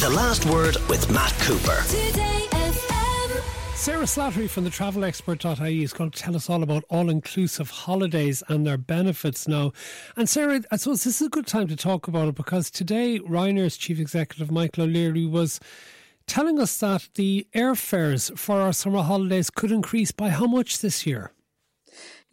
The Last Word with Matt Cooper. Today Sarah Slattery from the travelexpert.ie is going to tell us all about all inclusive holidays and their benefits now. And Sarah, I suppose this is a good time to talk about it because today Ryanair's chief executive Michael O'Leary was telling us that the airfares for our summer holidays could increase by how much this year?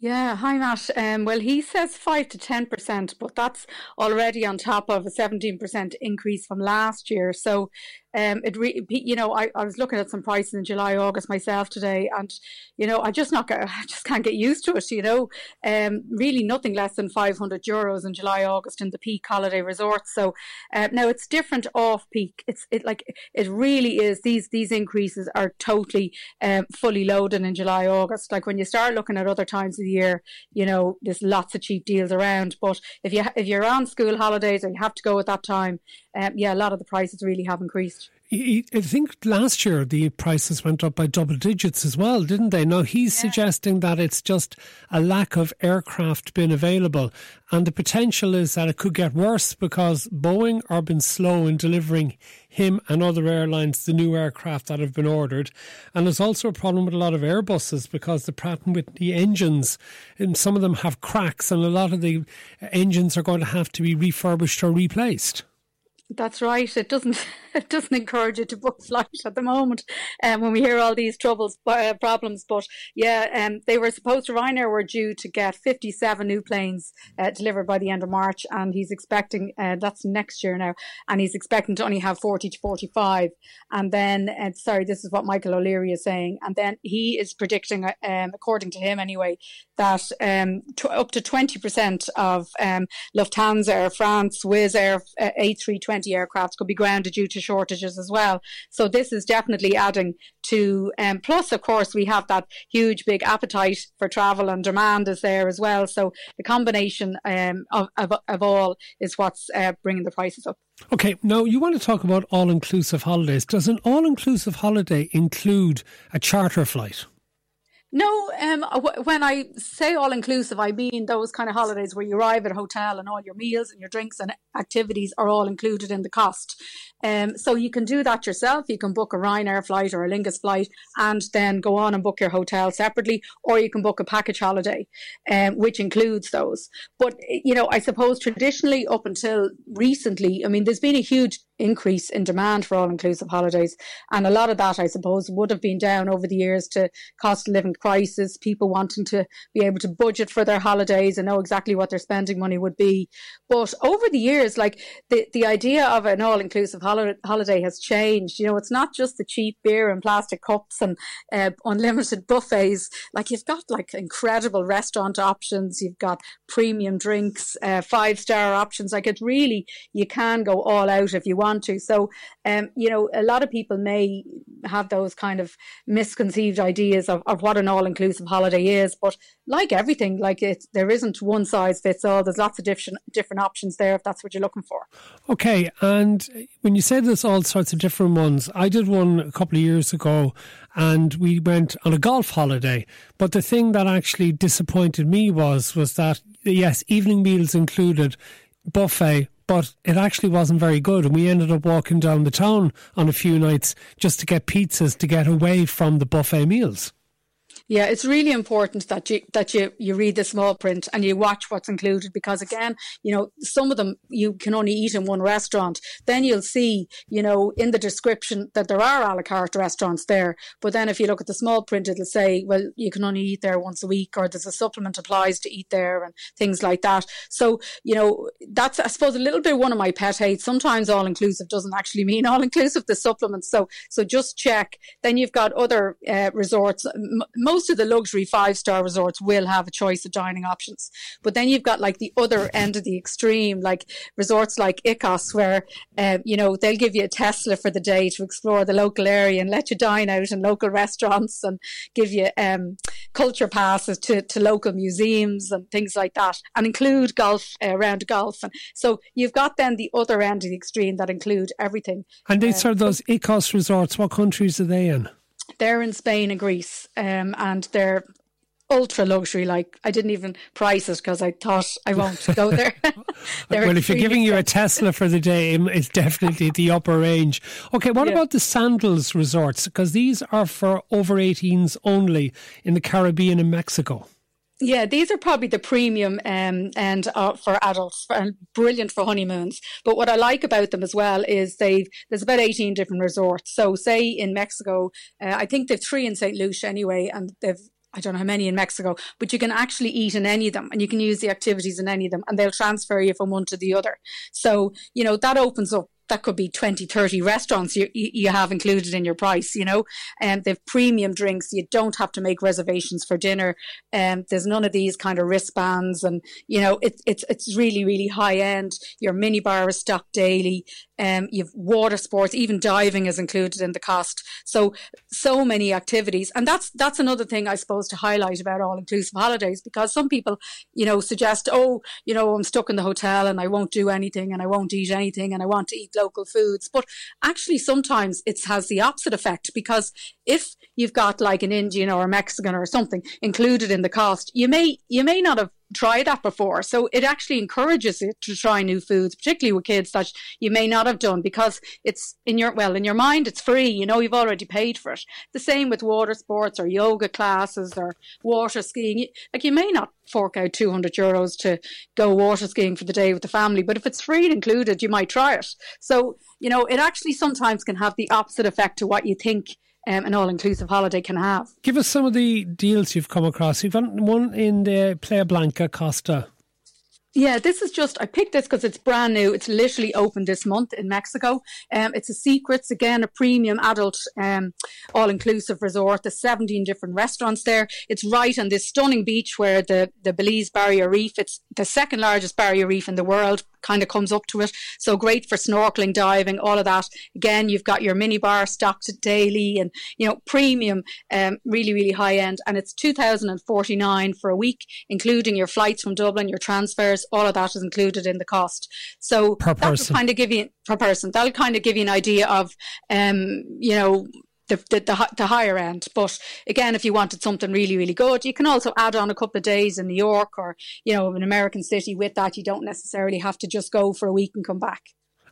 Yeah, hi Matt. Um, well, he says five to ten percent, but that's already on top of a seventeen percent increase from last year. So um, it re- you know, I, I was looking at some prices in July, August myself today, and you know, I just not get, I just can't get used to it. You know, um, really nothing less than five hundred euros in July, August in the peak holiday resorts. So uh, now it's different off peak. It's it like it really is. These these increases are totally um, fully loaded in July, August. Like when you start looking at other times of the year, you know, there's lots of cheap deals around. But if you if you're on school holidays or you have to go at that time, um, yeah, a lot of the prices really have increased. I think last year the prices went up by double digits as well, didn't they? Now he's yeah. suggesting that it's just a lack of aircraft being available, and the potential is that it could get worse because Boeing are been slow in delivering him and other airlines the new aircraft that have been ordered, and there's also a problem with a lot of Airbuses because the Pratt and Whitney engines, and some of them have cracks, and a lot of the engines are going to have to be refurbished or replaced. That's right. It doesn't it doesn't encourage you to book flights at the moment. Um, when we hear all these troubles uh, problems, but yeah, um, they were supposed to Ryanair were due to get fifty seven new planes uh, delivered by the end of March, and he's expecting uh, that's next year now, and he's expecting to only have forty to forty five, and then uh, sorry, this is what Michael O'Leary is saying, and then he is predicting, uh, um, according to him anyway, that um, up to twenty percent of um, Lufthansa, Air France, Wizz Air uh, A three twenty 20 aircraft could be grounded due to shortages as well. So this is definitely adding to, um, plus of course we have that huge big appetite for travel and demand is there as well. So the combination um, of, of, of, all is what's uh, bringing the prices up. Okay, now you want to talk about all inclusive holidays. Does an all inclusive holiday include a charter flight? No, um, when I say all inclusive, I mean those kind of holidays where you arrive at a hotel and all your meals and your drinks and activities are all included in the cost. Um, so you can do that yourself. You can book a Ryanair flight or Aer Lingus flight and then go on and book your hotel separately, or you can book a package holiday, um, which includes those. But, you know, I suppose traditionally up until recently, I mean, there's been a huge increase in demand for all inclusive holidays. And a lot of that, I suppose, would have been down over the years to cost of living crisis, people wanting to be able to budget for their holidays and know exactly what their spending money would be. But over the years, like the, the idea of an all inclusive holiday has changed. You know, it's not just the cheap beer and plastic cups and uh, unlimited buffets. Like you've got like incredible restaurant options, you've got premium drinks, uh, five star options. Like it really, you can go all out if you want want to. So, um, you know, a lot of people may have those kind of misconceived ideas of, of what an all inclusive holiday is. But like everything, like it, there isn't one size fits all. There's lots of different different options there if that's what you're looking for. Okay, and when you said there's all sorts of different ones, I did one a couple of years ago, and we went on a golf holiday. But the thing that actually disappointed me was was that yes, evening meals included, buffet but it actually wasn't very good. And we ended up walking down the town on a few nights just to get pizzas to get away from the buffet meals. Yeah, it's really important that you that you you read the small print and you watch what's included because again, you know, some of them you can only eat in one restaurant. Then you'll see, you know, in the description that there are a la carte restaurants there. But then if you look at the small print, it'll say, well, you can only eat there once a week, or there's a supplement applies to eat there, and things like that. So you know, that's I suppose a little bit one of my pet hates. Sometimes all inclusive doesn't actually mean all inclusive. The supplements. So so just check. Then you've got other uh, resorts. M- most of the luxury five star resorts will have a choice of dining options. But then you've got like the other end of the extreme, like resorts like Ikos, where, um, you know, they'll give you a Tesla for the day to explore the local area and let you dine out in local restaurants and give you um, culture passes to, to local museums and things like that and include golf uh, around golf. And so you've got then the other end of the extreme that include everything. And these uh, are those Ikos resorts. What countries are they in? They're in Spain and Greece, um, and they're ultra luxury. Like I didn't even price it because I thought I won't go there. well, if you're giving you a Tesla for the day, it's definitely the upper range. Okay, what yeah. about the Sandals resorts? Because these are for over 18s only in the Caribbean and Mexico. Yeah, these are probably the premium um, and uh, for adults and brilliant for honeymoons. But what I like about them as well is they there's about 18 different resorts. So say in Mexico, uh, I think they've three in St. Lucia anyway, and they've I don't know how many in Mexico, but you can actually eat in any of them and you can use the activities in any of them and they'll transfer you from one to the other. So, you know, that opens up that could be 20, 30 restaurants you, you have included in your price, you know, and they've premium drinks. You don't have to make reservations for dinner. And um, there's none of these kind of wristbands and, you know, it, it's, it's really, really high end. Your mini bar is stocked daily. Um, you've water sports, even diving is included in the cost. So, so many activities. And that's, that's another thing I suppose to highlight about all inclusive holidays because some people, you know, suggest, oh, you know, I'm stuck in the hotel and I won't do anything and I won't eat anything and I want to eat local foods. But actually, sometimes it has the opposite effect because if you've got like an Indian or a Mexican or something included in the cost, you may you may not have tried that before. So it actually encourages you to try new foods, particularly with kids that you may not have done because it's in your, well, in your mind, it's free. You know, you've already paid for it. The same with water sports or yoga classes or water skiing. Like you may not fork out 200 euros to go water skiing for the day with the family, but if it's free and included, you might try it. So, you know, it actually sometimes can have the opposite effect to what you think um, an all inclusive holiday can have. Give us some of the deals you've come across. You've got one in the Playa Blanca Costa. Yeah, this is just, I picked this because it's brand new. It's literally opened this month in Mexico. Um, it's a Secrets, again, a premium adult, um, all inclusive resort. There's 17 different restaurants there. It's right on this stunning beach where the, the Belize Barrier Reef, it's the second largest barrier reef in the world, kind of comes up to it. So great for snorkeling, diving, all of that. Again, you've got your mini bar stocked daily and, you know, premium, um, really, really high end. And it's 2049 for a week, including your flights from Dublin, your transfers, all of that is included in the cost. So person. kind of give you, per person, that'll kind of give you an idea of, um, you know, the, the, the, the, higher end. But again, if you wanted something really, really good, you can also add on a couple of days in New York or, you know, an American city with that. You don't necessarily have to just go for a week and come back.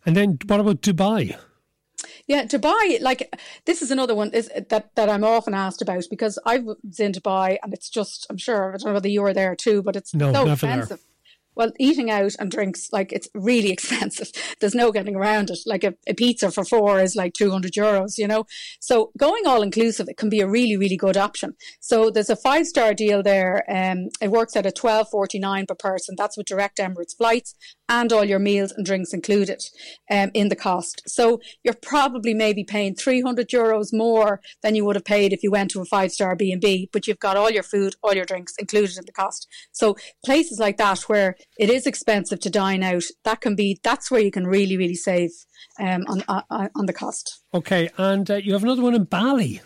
And then what about Dubai? Yeah, Dubai, like this is another one is that, that I'm often asked about because I was in Dubai and it's just, I'm sure, I don't know whether you were there too, but it's no, so expensive. There. Well, eating out and drinks, like it's really expensive. There's no getting around it. Like a, a pizza for four is like 200 euros, you know? So going all inclusive, it can be a really, really good option. So there's a five star deal there. Um, it works at a 12.49 per person. That's with direct Emirates flights and all your meals and drinks included um, in the cost. So you're probably maybe paying 300 euros more than you would have paid if you went to a five star B&B, but you've got all your food, all your drinks included in the cost. So places like that where it is expensive to dine out, that can be, that's where you can really, really save um, on, on, on the cost. Okay. And uh, you have another one in Bali.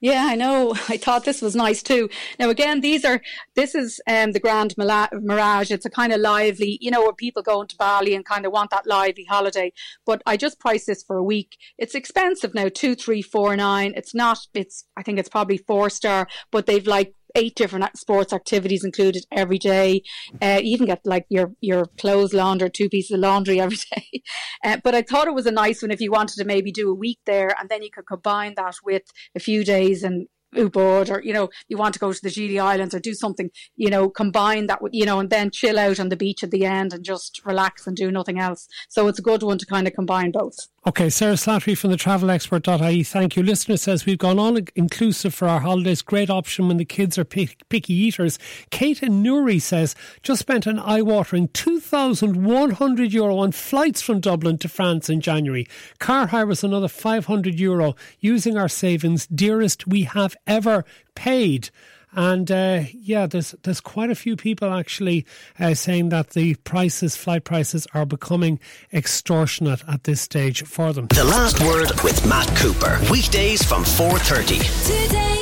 Yeah, I know. I thought this was nice too. Now, again, these are this is um, the Grand Mirage. It's a kind of lively, you know, where people go into Bali and kind of want that lively holiday. But I just priced this for a week. It's expensive now, two, three, four, nine. It's not. It's I think it's probably four star, but they've like eight different sports activities included every day. Uh, you even get like your your clothes laundered, two pieces of laundry every day. Uh, but I thought it was a nice one if you wanted to maybe do a week there, and then you could combine that with a few days and Ubud or, you know, you want to go to the Gili Islands or do something, you know, combine that with, you know, and then chill out on the beach at the end and just relax and do nothing else. So it's a good one to kind of combine both. Okay, Sarah Slattery from the travelexpert.ie. Thank you. Listener says we've gone all inclusive for our holidays. Great option when the kids are picky eaters. Kate and Newry says just spent an eye watering 2,100 euro on flights from Dublin to France in January. Car hire was another 500 euro using our savings. Dearest we have ever paid. And uh, yeah, there's there's quite a few people actually uh, saying that the prices, flight prices, are becoming extortionate at this stage for them. The last word with Matt Cooper, weekdays from four thirty. Today.